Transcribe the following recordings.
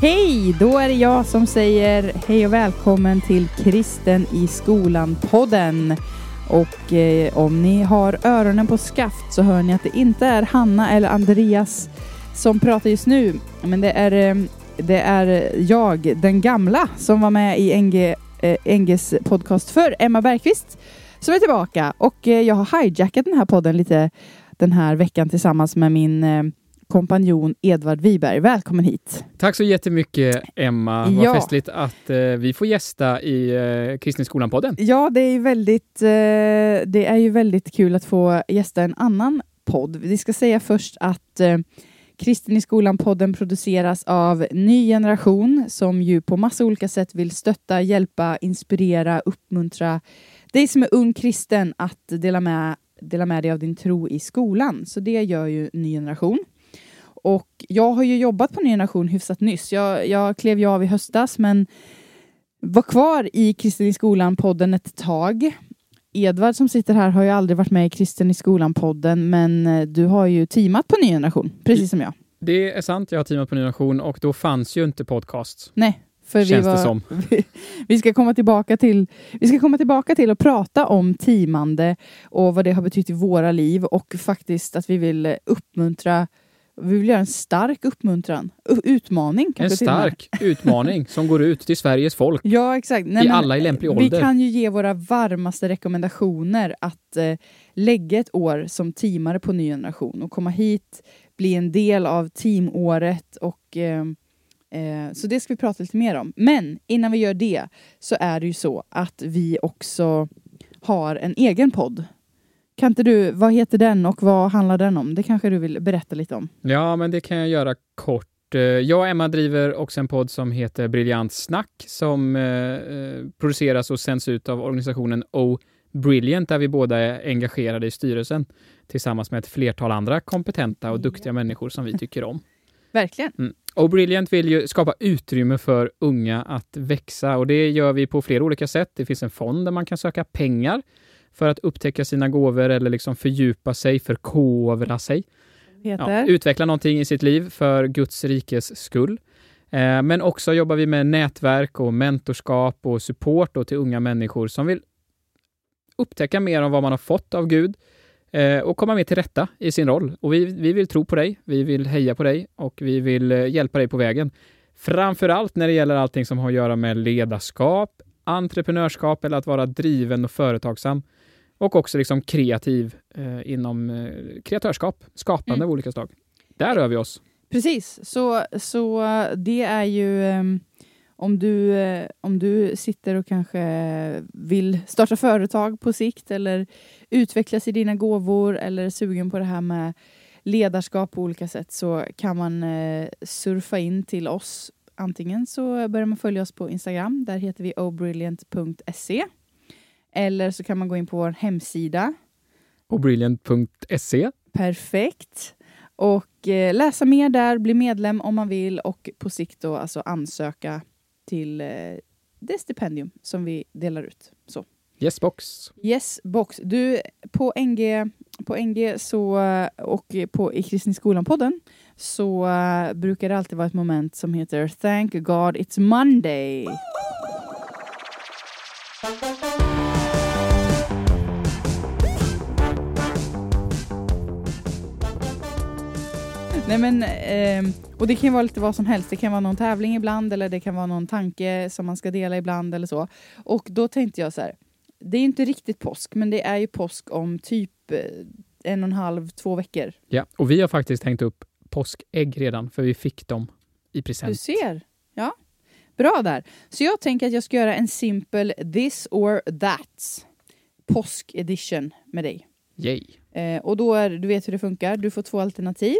Hej! Då är det jag som säger hej och välkommen till Kristen i skolan-podden. Och eh, om ni har öronen på skaft så hör ni att det inte är Hanna eller Andreas som pratar just nu. Men det är, eh, det är jag, den gamla, som var med i NG, eh, NGs podcast för Emma Bergqvist, som är tillbaka. Och eh, jag har hijackat den här podden lite den här veckan tillsammans med min eh, kompanjon Edvard Wiberg. Välkommen hit! Tack så jättemycket Emma. Ja. Vad festligt att eh, vi får gästa i eh, Kristen skolan-podden. Ja, det är väldigt, eh, det är ju väldigt kul att få gästa en annan podd. Vi ska säga först att eh, Kristen i skolan-podden produceras av Ny Generation som ju på massa olika sätt vill stötta, hjälpa, inspirera, uppmuntra dig som är ung kristen att dela med, dela med dig av din tro i skolan. Så det gör ju Ny Generation. Och jag har ju jobbat på Ny Generation hyfsat nyss. Jag, jag klev ju av i höstas men var kvar i Kristen i skolan-podden ett tag. Edvard som sitter här har ju aldrig varit med i Kristen i skolan-podden men eh, du har ju teamat på Ny Generation, precis som jag. Det är sant, jag har teamat på Ny Generation och då fanns ju inte podcast. Nej, för vi, Känns det var, som. vi, ska komma tillbaka till, vi ska komma tillbaka till att prata om teamande och vad det har betytt i våra liv och faktiskt att vi vill uppmuntra vi vill göra en stark uppmuntran, utmaning En kanske med. stark utmaning som går ut till Sveriges folk. Ja, exakt. Nej, I alla i lämplig Vi ålder. kan ju ge våra varmaste rekommendationer att eh, lägga ett år som teamare på Ny Generation och komma hit, bli en del av teamåret och eh, eh, så det ska vi prata lite mer om. Men innan vi gör det så är det ju så att vi också har en egen podd. Kan inte du, vad heter den och vad handlar den om? Det kanske du vill berätta lite om. Ja, men det kan jag göra kort. Eh, Jag och Emma driver också en podd som heter Briljant Snack som eh, eh, produceras och sänds ut av organisationen O Brilliant där vi båda är engagerade i styrelsen tillsammans med ett flertal andra kompetenta och duktiga människor som vi tycker om. Verkligen. Mm. Och Brilliant vill ju skapa utrymme för unga att växa och det gör vi på flera olika sätt. Det finns en fond där man kan söka pengar för att upptäcka sina gåvor eller liksom fördjupa sig, förkovra sig. Ja, utveckla någonting i sitt liv för Guds rikes skull. Eh, men också jobbar vi med nätverk och mentorskap och support till unga människor som vill upptäcka mer om vad man har fått av Gud eh, och komma mer till rätta i sin roll. Och vi, vi vill tro på dig, vi vill heja på dig och vi vill eh, hjälpa dig på vägen. Framför allt när det gäller allting som har att göra med ledarskap, entreprenörskap eller att vara driven och företagsam. Och också liksom kreativ eh, inom eh, kreatörskap, skapande Mm. av olika slag. Där rör vi oss. Precis, så, så eh, det är ju ehm, om du, eh, om du sitter och kanske vill starta företag på sikt eller utvecklas i dina gåvor eller är sugen på det här med ledarskap på olika sätt så kan man eh, surfa in till oss. Antingen så börjar man följa oss på Instagram, där heter vi obrilliant.se. Eller så kan man gå in på vår hemsida Och brilliant.se. Perfekt. Och eh, läsa mer där, bli medlem om man vill och på sikt då alltså ansöka till eh, det stipendium som vi delar ut. Så. Yes box. Yes, box. Du, på NG, på NG så, eh, och på, i Kristna skolan-podden så eh, brukar det alltid vara ett moment som heter Thank God It's Monday. Nej men, ehm, och det kan vara lite vad som helst. Det kan vara någon tävling ibland eller det kan vara någon tanke som man ska dela ibland eller så. Och då tänkte jag så här, det är inte riktigt påsk, men det är ju påsk om typ eh, en och en halv, två veckor. Ja, och vi har faktiskt hängt upp påskägg redan, för vi fick dem i Du present. ser. Ja. Bra där. Så jag tänker att jag ska göra en simpel this or that påsk edition med dig. Yay. Eh, och då är, du vet hur det funkar. Du får två alternativ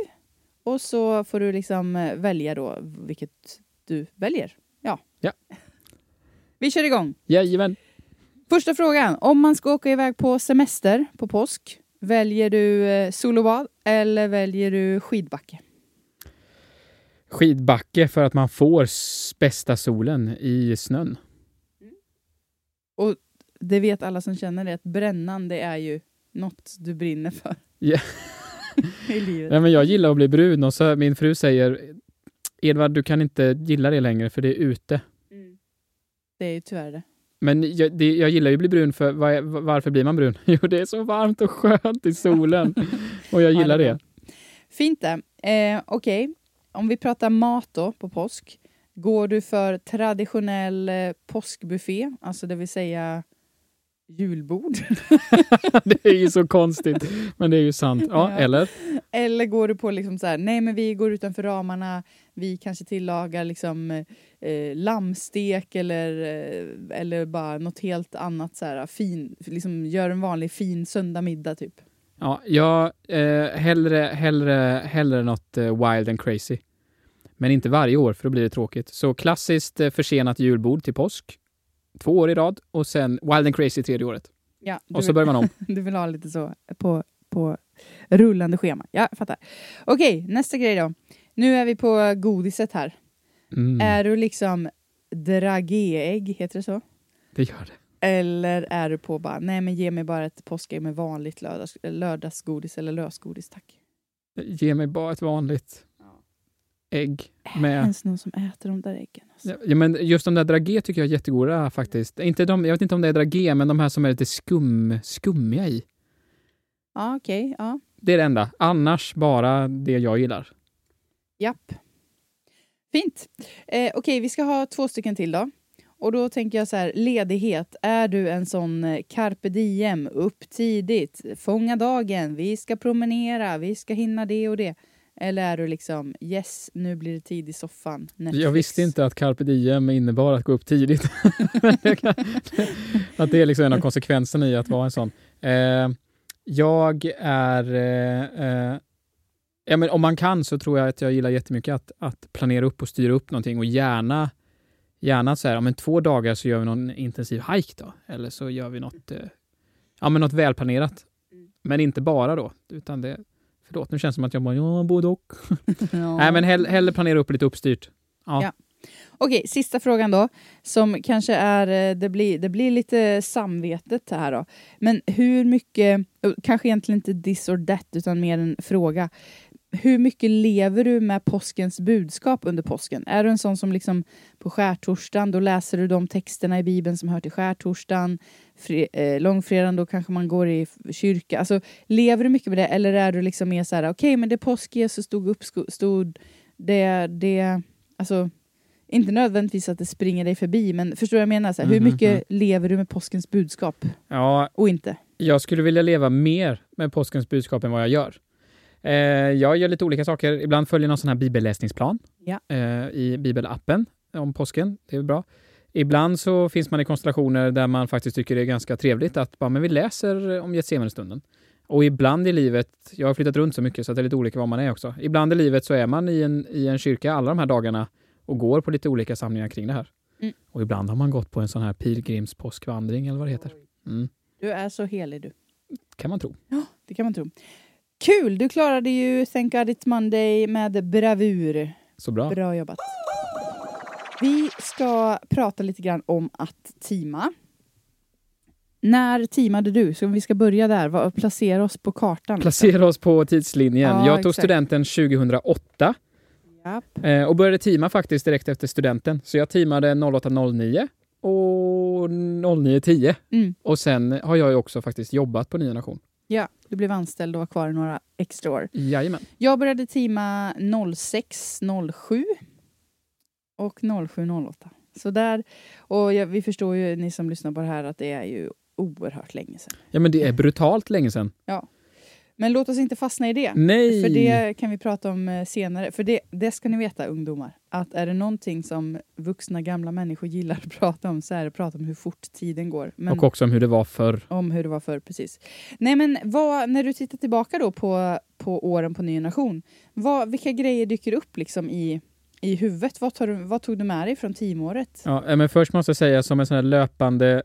och så får du liksom eh, välja då vilket du väljer. Ja. Ja. Vi kör igång. Jajamän. Första frågan. Om man ska åka iväg på semester på påsk, väljer du eh, solobad eller väljer du skidbacke? Skidbacke för att man får bästa solen i snön. Det vet alla som känner det, att brännan det är ju något du brinner för Ja. i livet. Nej, men jag gillar att bli brun och så min fru säger Edvard, du kan inte gilla det längre för det är ute. Det är ju tyvärr det. Men jag, det, jag gillar ju att bli brun, för var, varför blir man brun? Jo, det är så varmt och skönt i solen. Och jag Ja, gillar det. Fint det. Eh, Okej, om vi pratar mat då på påsk. Går du för traditionell eh, påskbuffé, alltså det vill säga julbord? det är ju så konstigt, men det är ju sant. Ja, Ja. eller? Eller går du på liksom så här, nej men vi går utanför ramarna, vi kanske tillagar liksom eh, lammstek eller, eh, eller bara något helt annat så här fin, liksom gör en vanlig fin söndagmiddag typ. Ja, jag eh, hellre, hellre, hellre något eh, wild and crazy. Men inte varje år, för då blir det tråkigt. Så klassiskt eh, försenat julbord till påsk, två år i rad, och sen wild and crazy tredje året. Ja, Och så vill, börjar man om. du vill ha lite så på, på rullande schema. Ja, jag fattar. Okej, nästa grej då. Nu är vi på godiset här. Mm, Är du liksom dragéägg, heter det så? det gör det. Eller är du på bara, nej men ge mig bara ett påskägg med vanligt lördags, lördagsgodis eller lösgodis tack. Ge mig bara ett vanligt ägg Är det med... ens någon som äter de där äggen? Alltså? Ja, men just de där dragé tycker jag är jättegoda faktiskt. Inte de, jag vet inte om det är dragé, men de här som är lite skum, skummiga i. Ja, okej. ja. Det är det enda. Annars bara det jag gillar. Japp. Fint. Eh, okej, vi ska ha två stycken till då. Och då tänker jag så här, ledighet. Är du en sån eh, carpe diem, upp tidigt, fånga dagen, vi ska promenera, vi ska hinna det och det. Eller är du liksom, yes, nu blir det tid i soffan. Netflix. Jag visste inte att carpe diem innebar att gå upp tidigt. att det är liksom en av konsekvenserna i att vara en sån. Eh, jag är... Eh, eh, ja, men om man kan så tror jag att jag gillar jättemycket att, att planera upp och styra upp någonting och gärna Gärna så här, om en två dagar så gör vi någon intensiv hike då. Eller så gör vi något, eh, ja, men något välplanerat. Men inte bara då, utan det... Förlåt, nu känns det som att jag bara, ja, både och. Ja. Nej, men hell, hellre planera upp lite uppstyrt. Ja. Ja. Okej, sista frågan då. Som kanske är, eh, det blir, det blir lite samvetet här då. Men hur mycket, eh, kanske egentligen inte this or that, utan mer en fråga. Hur mycket lever du med påskens budskap under påsken? Är du en sån som liksom på skärtorsdagen, då läser du de texterna i Bibeln som hör till skärtorsdagen. Eh, långfredagen, då kanske man går i kyrka. Alltså, lever du mycket med det? Eller är du liksom mer så här, okej, men det påsk Jesus stod upp, stod det, det, alltså inte nödvändigtvis att det springer dig förbi, men förstår du vad jag menar? Så här, hur Mhm, mycket lever du med påskens budskap ja, och inte? jag skulle vilja leva mer med påskens budskap än vad jag gör. Eh, jag gör lite olika saker. Ibland följer någon sån här bibelläsningsplan Ja. eh, i bibelappen om påsken. Det är bra. Ibland så finns man i konstellationer där man faktiskt tycker det är ganska trevligt att bara, men vi läser om Getsemane-stunden. Och ibland i livet, jag har flyttat runt så mycket så det är lite olika var man är också. Ibland i livet så är man i en, i en kyrka alla de här dagarna och går på lite olika samlingar kring det här. Mm. Och ibland har man gått på en sån här pilgrimspåskvandring eller vad det heter. Mm. Du är så helig du. Kan man tro. Det kan man tro. Kul! Du klarade ju Thank God It's Monday med bravur. Så bra. Bra jobbat. Vi ska prata lite grann om att teama. När teamade du? Så om vi ska börja där, placera oss på kartan. Placera oss på tidslinjen. Ja, jag tog exakt. studenten 2008 Japp. eh, och började teama faktiskt direkt efter studenten. Så jag teamade 0809 och 0910. Mm. Och sen har jag ju också faktiskt jobbat på Nya Nation. Ja, du blev anställd och var kvar i några extra år. Jajamän. Jag började teama 06, 07 och 07, 08. Så där, och jag, vi förstår ju, ni som lyssnar på det här, att det är ju oerhört länge sedan. Ja, men det är brutalt länge sedan. Men låt oss inte fastna i det. Nej! För det kan vi prata om eh, senare. För det, det ska ni veta ungdomar, att är det någonting som vuxna gamla människor gillar att prata om så är det att prata om hur fort tiden går. Men Och också om hur det var förr. om hur det var förr, precis. Nej men vad, när du tittar tillbaka då på, på åren på Ny Generation, vad, vilka grejer dyker upp liksom i, i huvudet? Vad, du, vad tog du med dig från teamåret? Ja, eh, men först måste jag säga som en sån löpande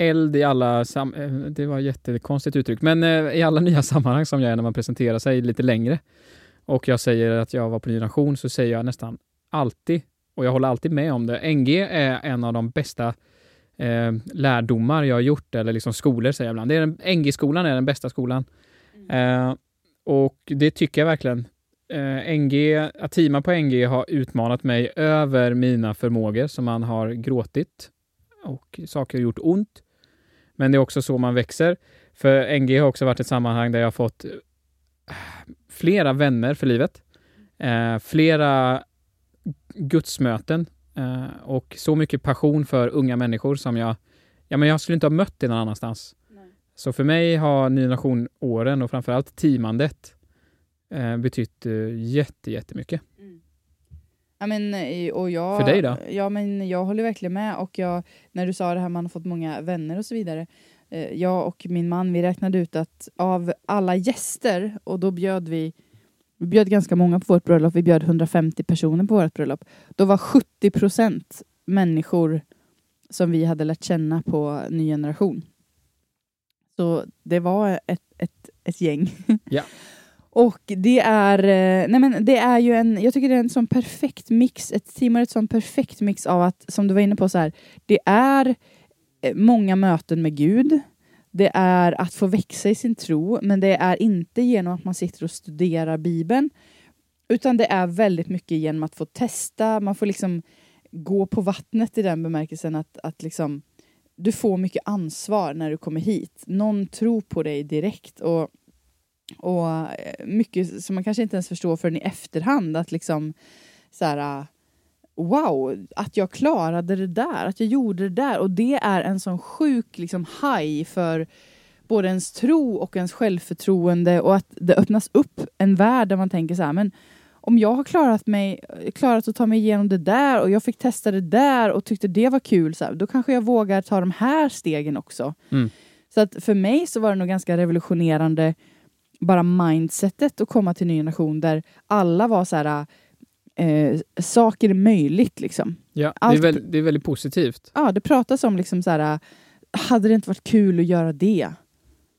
eld i alla eh, det var ett jättekonstigt uttryck, men eh, i alla nya sammanhang som jag är när man presenterar sig lite längre och jag säger att jag var på Ny Nation så säger jag nästan alltid, och jag håller alltid med om det, NG är en av de bästa eh, lärdomar jag har gjort, eller liksom skolor säger jag ibland. Det är den, NG-skolan är den bästa skolan. Eh, och det tycker jag verkligen. eh, NG, att teama på NG har utmanat mig över mina förmågor som man har gråtit och saker har gjort ont. Men det är också så man växer. För NG har också varit ett sammanhang där jag har fått eh, flera vänner för livet. Eh, flera gudsmöten eh, och så mycket passion för unga människor som jag, ja men jag skulle inte ha mött det någon annanstans. Nej. Så för mig har Ny Nation-åren och framförallt teamandet eh, betytt eh, jätte, jättemycket. Mm. Ja, men, eh, och jag, För dig då? Ja, men jag håller verkligen med. Och jag, när du sa det här man har fått många vänner och så vidare. Eh, jag och min man vi räknade ut att av alla gäster, och då bjöd vi vi bjöd ganska många på vårt bröllop. Vi bjöd 150 personer på vårt bröllop. Då var 70 procent människor som vi hade lärt känna på Ny Generation. Så det var ett, ett, ett gäng. Ja. Och det är, eh, nej men det är ju en, jag tycker det är en sån perfekt mix, ett team har ett sån perfekt mix av att, som du var inne på, så här, det är eh, många möten med Gud. Det är att få växa i sin tro, men det är inte genom att man sitter och studerar Bibeln, utan det är väldigt mycket genom att få testa, man får liksom gå på vattnet i den bemärkelsen att, att liksom, du får mycket ansvar när du kommer hit. Någon tror på dig direkt och och eh, mycket som man kanske inte ens förstår förrän i efterhand. Att liksom så här, wow, att jag klarade det där, att jag gjorde det där. Och det är en sån sjuk liksom, high för både ens tro och ens självförtroende och att det öppnas upp en värld där man tänker så här, men om jag har klarat, mig, klarat att ta mig igenom det där och jag fick testa det där och tyckte det var kul, så här, då kanske jag vågar ta de här stegen också. Mm. Så att för mig så var det nog ganska revolutionerande bara mindsetet att komma till ny generation där alla var så här eh, saker är möjligt liksom. Ja, Allt, det, är väl, det är väldigt positivt. Ja, det pratas om liksom så här hade det inte varit kul att göra det?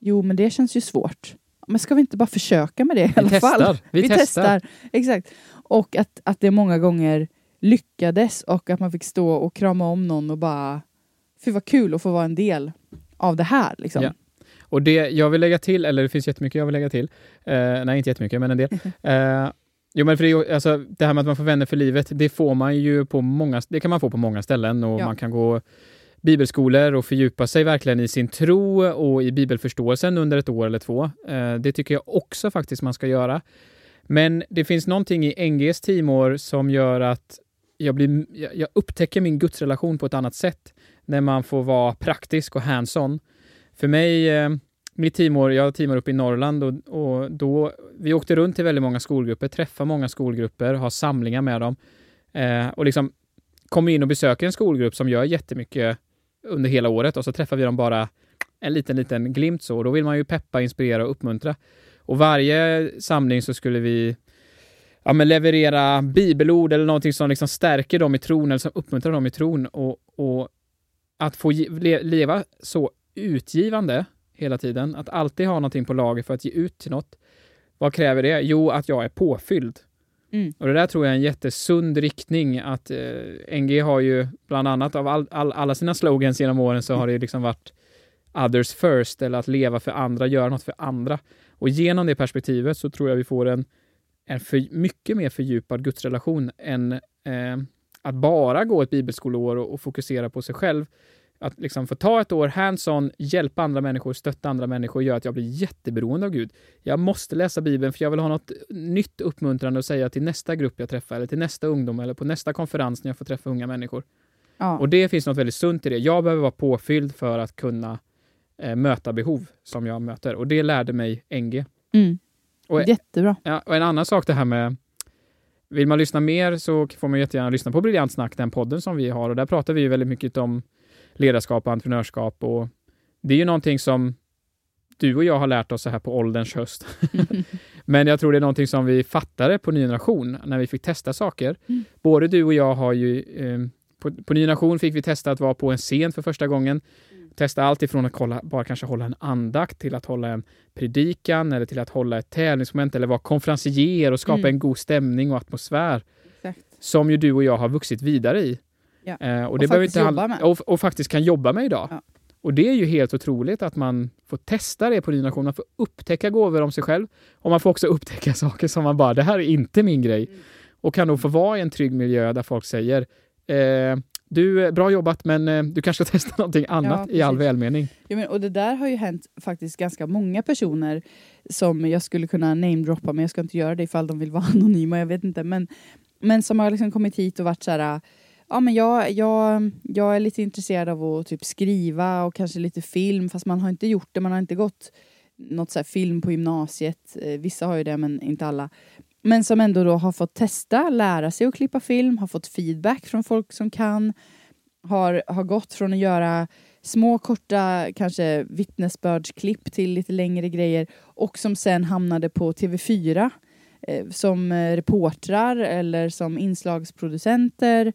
Jo, men det känns ju svårt. Men ska vi inte bara försöka med det i vi alla testar. fall? Vi, vi testar. testar. Exakt. Och att, att det många gånger lyckades och att man fick stå och krama om någon och bara Fy vad kul att få vara en del av det här. Liksom. Ja. Och det jag vill lägga till, eller det finns jättemycket jag vill lägga till. Eh, nej, inte jättemycket, men en del. Eh, jo, men för det, alltså, det här med att man får vänner för livet, det får man ju på många, det kan man få på många ställen och ja. man kan gå bibelskolor och fördjupa sig verkligen i sin tro och i bibelförståelsen under ett år eller två. Eh, det tycker jag också faktiskt man ska göra. Men det finns någonting i NGs teamår som gör att jag, blir, jag upptäcker min gudsrelation på ett annat sätt när man får vara praktisk och hands-on. För mig, eh, mitt teamår, jag teamar uppe i Norrland och, och, då, vi åkte runt till väldigt många skolgrupper, träffade många skolgrupper, har samlingar med dem eh, och liksom kommer in och besöker en skolgrupp som gör jättemycket under hela året och så träffar vi dem bara en liten, liten glimt så. Och då vill man ju peppa, inspirera och uppmuntra. Och varje samling så skulle vi ja, men leverera bibelord eller någonting som liksom stärker dem i tron eller som uppmuntrar dem i tron. Och, och att få le leva så utgivande hela tiden, att alltid ha någonting på lager för att ge ut till något. Vad kräver det? Jo, att jag är påfylld. Mm. Och det där tror jag är en jättesund riktning att eh, NG har ju bland annat av all, all, alla sina slogans genom åren så har det liksom varit others first eller att leva för andra, göra något för andra. Och genom det perspektivet så tror jag vi får en, en för, mycket mer fördjupad gudsrelation än eh, att bara gå ett bibelskoleår och, och fokusera på sig själv att liksom få ta ett år hands-on, hjälpa andra människor, stötta andra människor gör att jag blir jätteberoende av Gud. Jag måste läsa Bibeln för jag vill ha något nytt uppmuntrande att säga till nästa grupp jag träffar, eller till nästa ungdom, eller på nästa konferens när jag får träffa unga människor. Ja. Och det finns något väldigt sunt i det. Jag behöver vara påfylld för att kunna eh, möta behov som jag möter. Och det lärde mig NG. Mm. Och, Jättebra. Ja, och en annan sak det här med vill man lyssna mer så får man jättegärna lyssna på Briljant Snack, den podden som vi har. Och där pratar vi väldigt mycket om ledarskap och entreprenörskap. Och det är ju någonting som du och jag har lärt oss så här på ålderns höst. Men jag tror det är någonting som vi fattade på Ny Generation när vi fick testa saker. Mm. Både du och jag har ju eh, på, på Ny Generation fick vi testa att vara på en scen för första gången. Mm. Testa allt ifrån att kolla, bara kanske hålla en andakt till att hålla en predikan eller till att hålla ett tävlingsmoment eller vara konferencier och skapa mm. en god stämning och atmosfär. Exakt. Som ju du och jag har vuxit vidare i. Ja. Eh, och, och, det faktiskt inte jobba med. Och, och, faktiskt kan jobba med idag. Ja. Och det är ju helt otroligt att man får testa det på ny generation. Man får upptäcka gåvor om sig själv och man får också upptäcka saker som man bara, det här är inte min grej. Mm. Och kan då få vara i en trygg miljö där folk säger, eh, du, bra jobbat men eh, du kanske ska testa någonting annat ja, i all välmening. Ja, men, och det där har ju hänt faktiskt ganska många personer som jag skulle kunna namedroppa men jag ska inte göra det ifall de vill vara anonyma, jag vet inte. Men, men som har liksom kommit hit och varit så här ja, men jag, jag, jag är lite intresserad av att typ skriva och kanske lite film, fast man har inte gjort det. Man har inte gått något så film på gymnasiet. Eh, vissa har ju det, men inte alla. Men som ändå då har fått testa, lära sig att klippa film, har fått feedback från folk som kan. Har, har gått från att göra små korta kanske vittnesbördsklipp till lite längre grejer och som sen hamnade på TV4 eh, som eh, reportrar eller som inslagsproducenter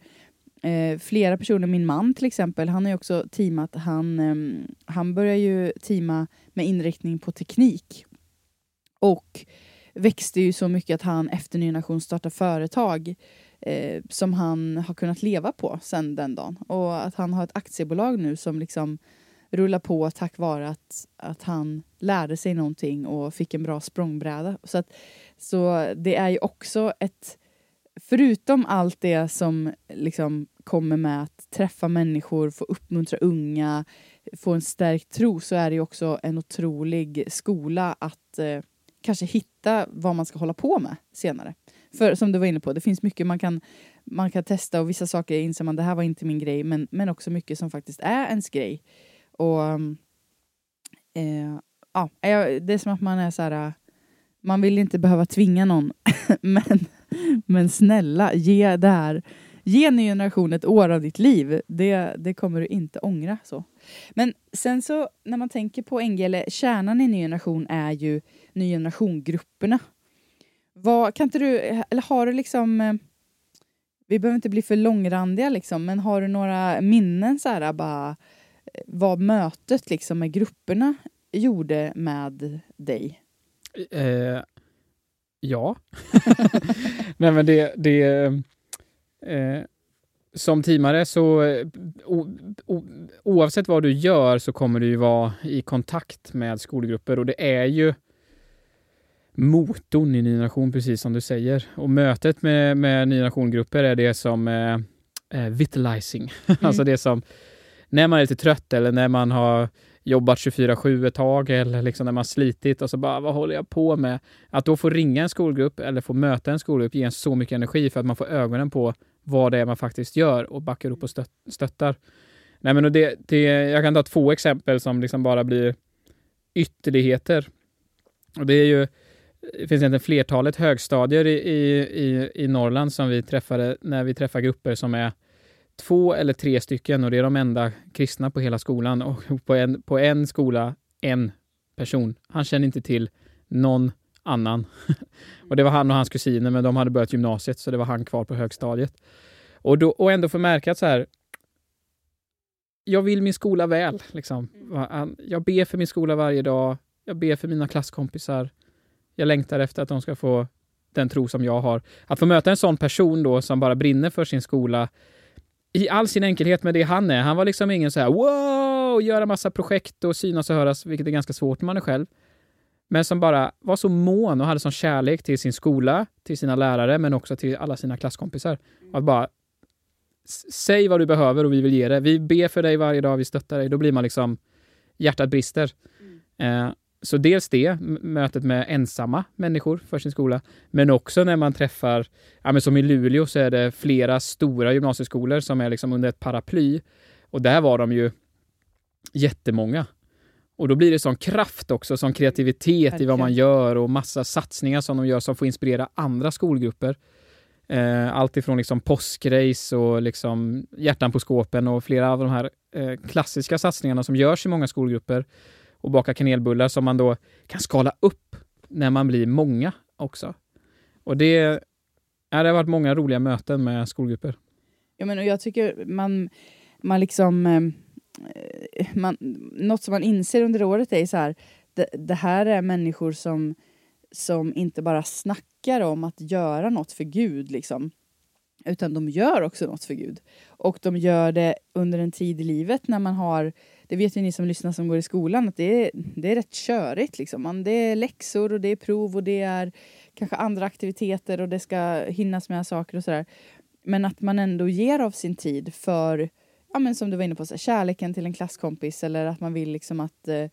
Eh, flera personer, min man till exempel, han har ju också teamat, han, eh, han börjar ju teama med inriktning på teknik. Och växte ju så mycket att han efter Ny Generation startade företag eh, som han har kunnat leva på sen den dagen. Och att han har ett aktiebolag nu som liksom rullar på tack vare att, att han lärde sig någonting och fick en bra språngbräda. Så, att, så det är ju också ett förutom allt det som liksom kommer med att träffa människor, få uppmuntra unga, få en stärkt tro så är det också en otrolig skola att eh, kanske hitta vad man ska hålla på med senare. För som du var inne på, det finns mycket man kan, man kan testa och vissa saker inser man det här var inte min grej men, men också mycket som faktiskt är ens grej. Och eh, ja, det är som att man är så här, eh, man vill inte behöva tvinga någon men men snälla, ge det här Ge ny generation ett år av ditt liv. Det, det kommer du inte ångra. så. Men sen så när man tänker på NG, eller kärnan i ny generation är ju ny generation-grupperna. Vad, kan inte du, eller har du liksom eh, vi behöver inte bli för långrandiga liksom, men har du några minnen så här, bara eh, vad mötet liksom med grupperna gjorde med dig? Eh, Ja. Nej, men det... det eh, som teamare så o, o, oavsett vad du gör så kommer du ju vara i kontakt med skolgrupper och det är ju motorn i Ny Generation, precis som du säger. Och mötet med, med Ny Generation-grupper är det som är eh, vitalizing. Mm. alltså det som, när man är lite trött eller när man har jobbat 24-7 ett tag eller liksom när man slitit och så bara, vad håller jag på med? Att då få ringa en skolgrupp eller få möta en skolgrupp ger en så mycket energi för att man får ögonen på vad det är man faktiskt gör och backar upp och stött, stöttar. Nej, men det, det, jag kan ta två exempel som liksom bara blir ytterligheter. Och det är ju, det finns egentligen flertalet högstadier i, i, i Norrland som vi träffade när vi träffar grupper som är två eller tre stycken och det är de enda kristna på hela skolan och på en, på en skola en person. Han känner inte till någon annan. och det var han och hans kusiner, men de hade börjat gymnasiet så det var han kvar på högstadiet. Och, då, och ändå få märka att så här, jag vill min skola väl. Liksom. Jag ber för min skola varje dag. Jag ber för mina klasskompisar. Jag längtar efter att de ska få den tro som jag har. Att få möta en sån person då som bara brinner för sin skola i all sin enkelhet med det han är. Han var liksom ingen så här wow, göra massa projekt och synas och höras, vilket är ganska svårt när man är själv. Men som bara var så mån och hade sån kärlek till sin skola, till sina lärare, men också till alla sina klasskompisar. Att bara säg vad du behöver och vi vill ge det. Vi ber för dig varje dag, vi stöttar dig. Då blir man liksom, hjärtat brister. Mm. Eh, så dels det, mötet med ensamma människor för sin skola, men också när man träffar, ja, men som i Luleå så är det flera stora gymnasieskolor som är liksom under ett paraply. Och där var de ju jättemånga. Och då blir det sån kraft också, sån kreativitet Verkligen. i vad man gör och massa satsningar som de gör som får inspirera andra skolgrupper. Eh, allt ifrån liksom påskrace och liksom hjärtan på skåpen och flera av de här eh, klassiska satsningarna som görs i många skolgrupper och baka kanelbullar som man då kan skala upp när man blir många också. Och det, ja, det har varit många roliga möten med skolgrupper. Ja, men jag tycker man, man liksom... Eh, man, något som man inser under året är så här, det, det här är människor som, som inte bara snackar om att göra något för Gud, liksom, utan de gör också något för Gud. Och de gör det under en tid i livet när man har det vet ju ni som lyssnar som går i skolan, att det är, det är rätt körigt. Liksom. Man, det är läxor och det är prov och det är kanske andra aktiviteter och det ska hinnas med saker och sådär. Men att man ändå ger av sin tid för, ja men som du var inne på, så här, kärleken till en klasskompis eller att man vill liksom att, eh,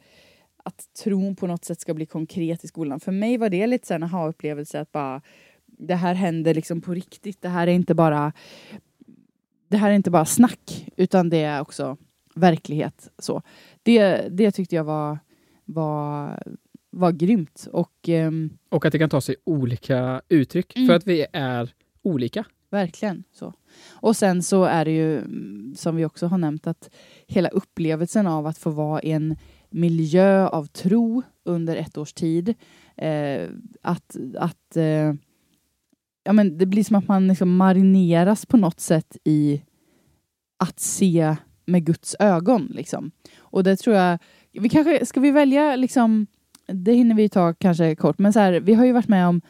att tron på något sätt ska bli konkret i skolan. För mig var det lite så en aha-upplevelse att bara det här händer liksom på riktigt. Det här är inte bara det här är inte bara snack utan det är också verklighet. Så det, det tyckte jag var, var, var grymt. Och, um, och att det kan ta sig olika uttryck mm. för att vi är olika. Verkligen så. Och sen så är det ju som vi också har nämnt att hela upplevelsen av att få vara i en miljö av tro under ett års tid. Eh, att att eh, ja, men det blir som att man liksom marineras på något sätt i att se med Guds ögon. Liksom. Och det tror jag, vi kanske, ska vi välja liksom, det hinner vi ta kanske kort, men så här, vi har ju varit med om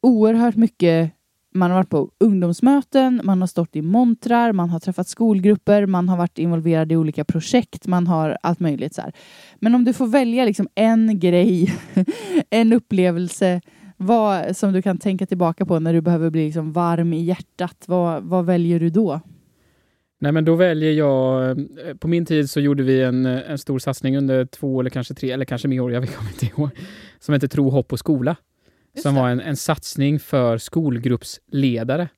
oerhört mycket man har varit på ungdomsmöten, man har stått i montrar, man har träffat skolgrupper, man har varit involverad i olika projekt, man har allt möjligt. Så här. Men om du får välja liksom en grej, en upplevelse vad, som du kan tänka tillbaka på när du behöver bli liksom varm i hjärtat, vad, vad väljer du då? Nej, men då väljer jag... Eh, på min tid så gjorde vi en, en stor satsning under två eller kanske tre, eller kanske mer år, jag kommer inte ihåg, som hette Tro, hopp och skola. Just som det. var en, en satsning för skolgruppsledare.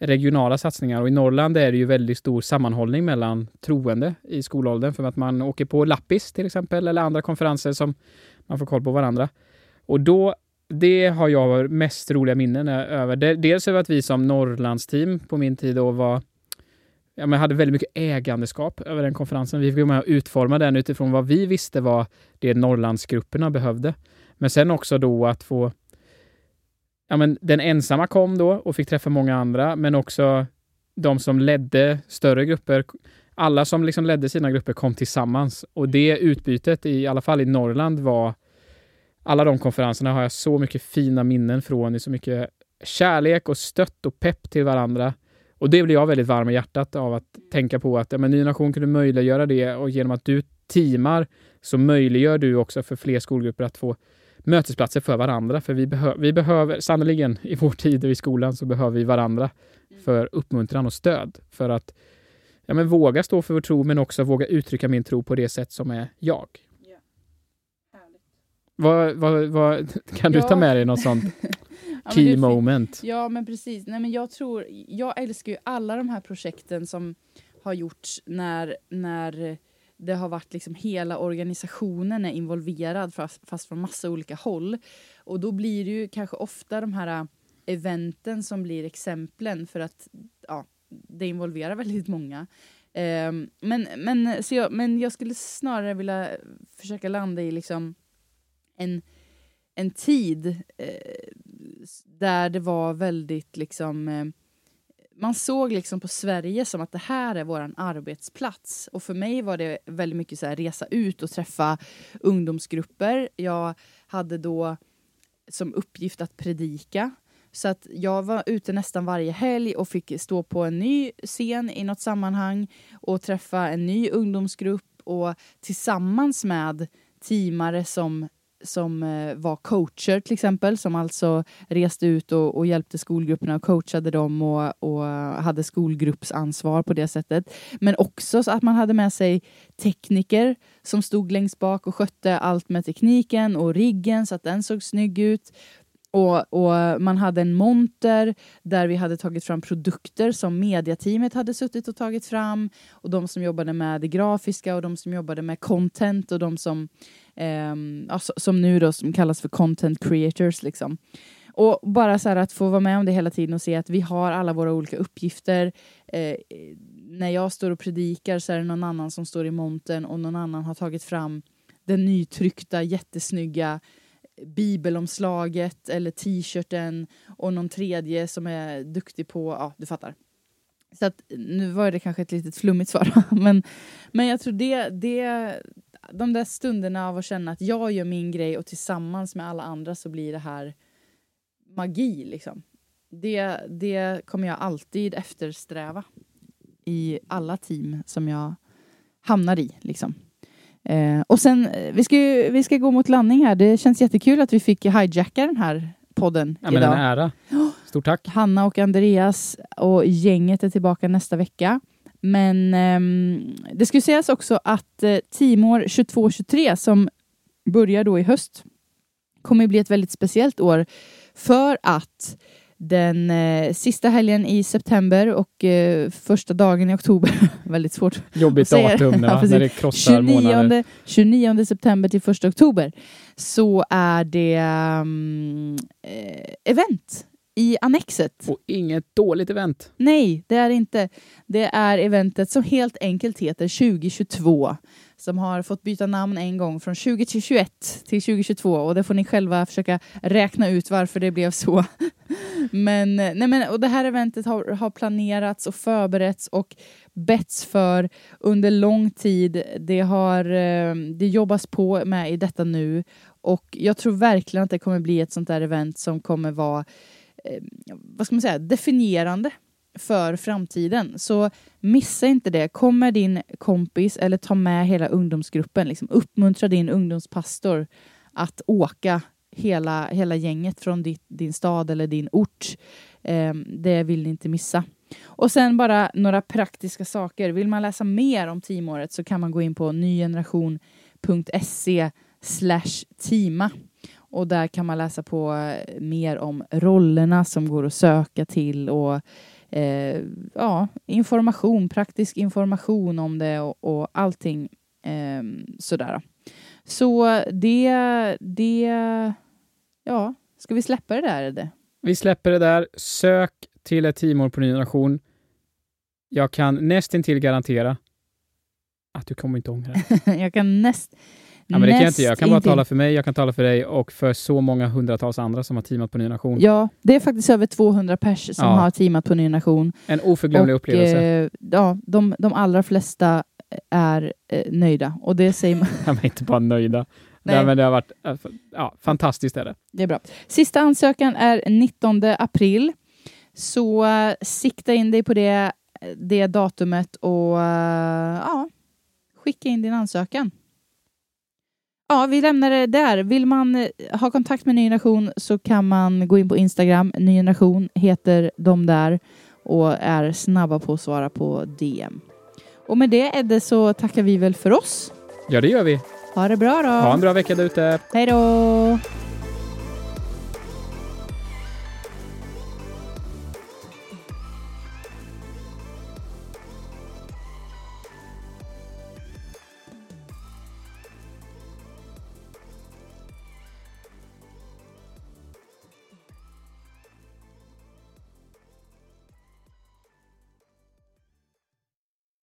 Regionala satsningar och i Norrland är det ju väldigt stor sammanhållning mellan troende i skolåldern för att man åker på lappis till exempel eller andra konferenser som man får koll på varandra. Och då det har jag mest roliga minnen över. Dels över att vi som Norrlandsteam på min tid då var ja, men hade väldigt mycket ägandeskap över den konferensen. Vi fick med och utforma den utifrån vad vi visste var det Norrlandsgrupperna behövde. Men sen också då att få ja, men den ensamma kom då och fick träffa många andra, men också de som ledde större grupper. Alla som liksom ledde sina grupper kom tillsammans och det utbytet, i alla fall i Norrland, var alla de konferenserna har jag så mycket fina minnen från, i så mycket kärlek och stött och pepp till varandra. Och det blir jag väldigt varm i hjärtat av att tänka på att ja, men Ny Nation kunde möjliggöra det och genom att du teamar så möjliggör du också för fler skolgrupper att få mötesplatser för varandra. För vi, behö vi behöver, sannoliken i vår tid i skolan, så behöver vi varandra för uppmuntran och stöd. För att ja, men våga stå för vår tro, men också våga uttrycka min tro på det sätt som är jag. Vad, vad, vad, kan du ta med dig något sånt key ja, moment? Ja, men precis. Nej, men jag, tror, jag älskar ju alla de här projekten som har gjorts när, när det har varit liksom hela organisationen är involverad fast, från massa olika håll. Och då blir det ju kanske ofta de här äh, eventen som blir exemplen för att ja, det involverar väldigt många. Um, men, men, så jag, men jag skulle snarare vilja försöka landa i liksom en, en tid eh, där det var väldigt liksom eh, man såg liksom på Sverige som att det här är vår arbetsplats. Och för mig var det väldigt mycket så här, resa ut och träffa ungdomsgrupper. Jag hade då som uppgift att predika. Så att jag var ute nästan varje helg och fick stå på en ny scen i något sammanhang och träffa en ny ungdomsgrupp och tillsammans med teamare som som eh, var coacher till exempel, som alltså reste ut och, och hjälpte skolgrupperna och coachade dem och, och, hade skolgruppsansvar på det sättet. Men också så att man hade med sig tekniker som stod längst bak och skötte allt med tekniken och riggen så att den såg snygg ut. Och, och, man hade en monter där vi hade tagit fram produkter som mediateamet hade suttit och tagit fram. Och de som jobbade med det grafiska och de som jobbade med content och de som, eh, alltså, som nu då som kallas för content creators. Liksom. Och bara så att få vara med om det hela tiden och se att vi har alla våra olika uppgifter. Eh, när jag står och predikar så är det någon annan som står i montern och någon annan har tagit fram den nytryckta jättesnygga bibelomslaget eller t-shirten och någon tredje som är duktig på, ja du fattar. Så att nu var det kanske ett litet flummigt svar, men, men jag tror det, det, de där stunderna av att känna att jag gör min grej och tillsammans med alla andra så blir det här magi liksom. Det, det kommer jag alltid eftersträva i alla team som jag hamnar i liksom. Eh, och sen, eh, vi ska, ju, vi ska gå mot landning här. Det känns jättekul att vi fick hijacka den här podden Ja, men idag. en ära. Stort tack. Hanna och Andreas och gänget är tillbaka nästa vecka. Men ehm, det ska ju sägas också att eh, Timor 22-23 som börjar då i höst kommer bli ett väldigt speciellt år för att den eh, sista helgen i september och eh, första dagen i oktober, väldigt svårt Jobbigt datum Ja, när det krossar månader. 29, 29 september till 1 oktober så är det eh, event i Annexet. Och inget dåligt event. Nej, det är det inte. Det är eventet som helt enkelt heter 2022 som har fått byta namn en gång från 2021 till 2022 och det får ni själva försöka räkna ut varför det blev så. Men, nej men och det här eventet har, har planerats och förberetts och betts för under lång tid. Det har eh, det jobbas på med i detta nu och jag tror verkligen att det kommer bli ett sånt där event som kommer vara eh, vad ska man säga, definierande för framtiden. Så missa inte det. Kom med din kompis eller ta med hela ungdomsgruppen. Liksom uppmuntra din ungdomspastor att åka hela, hela gänget från ditt, din stad eller din ort. Eh, det vill ni inte missa. Och sen bara några praktiska saker. Vill man läsa mer om teamåret så kan man gå in på nygeneration.se slash teama. Och där kan man läsa på eh, mer om rollerna som går att söka till och eh, ja, information, praktisk information om det och, och allting eh, sådär. Så det, det, ja, ska vi släppa det där? Eller? Vi släpper det där. Sök till ett teamår på ny generation. Jag kan nästintill garantera att du kommer inte ångra det. jag kan näst... Ja, men det kan jag inte. Jag kan bara intill- tala för mig, jag kan tala för dig och för så många hundratals andra som har teamat på ny generation. Ja, det är faktiskt över 200 pers som Ja. har teamat på Ny Nation. En oförglömlig upplevelse. eh, ja, de, de allra flesta är eh, nöjda och det säger man. Jag är inte bara nöjda. Nej. Nej. men det har varit äh, ja, fantastiskt. Är det. Det är bra. Sista ansökan är 19 april. Så eh, sikta in dig på det, det datumet och eh, ja, skicka in din ansökan. Ja, vi lämnar det där. Vill man eh, ha kontakt med Ny Generation så kan man gå in på Instagram. Ny Generation heter de där och är snabba på att svara på DM. Och med det Edde så tackar vi väl för oss. Ja, det gör vi. Ha det bra då. Ha en bra vecka där ute. Hej då!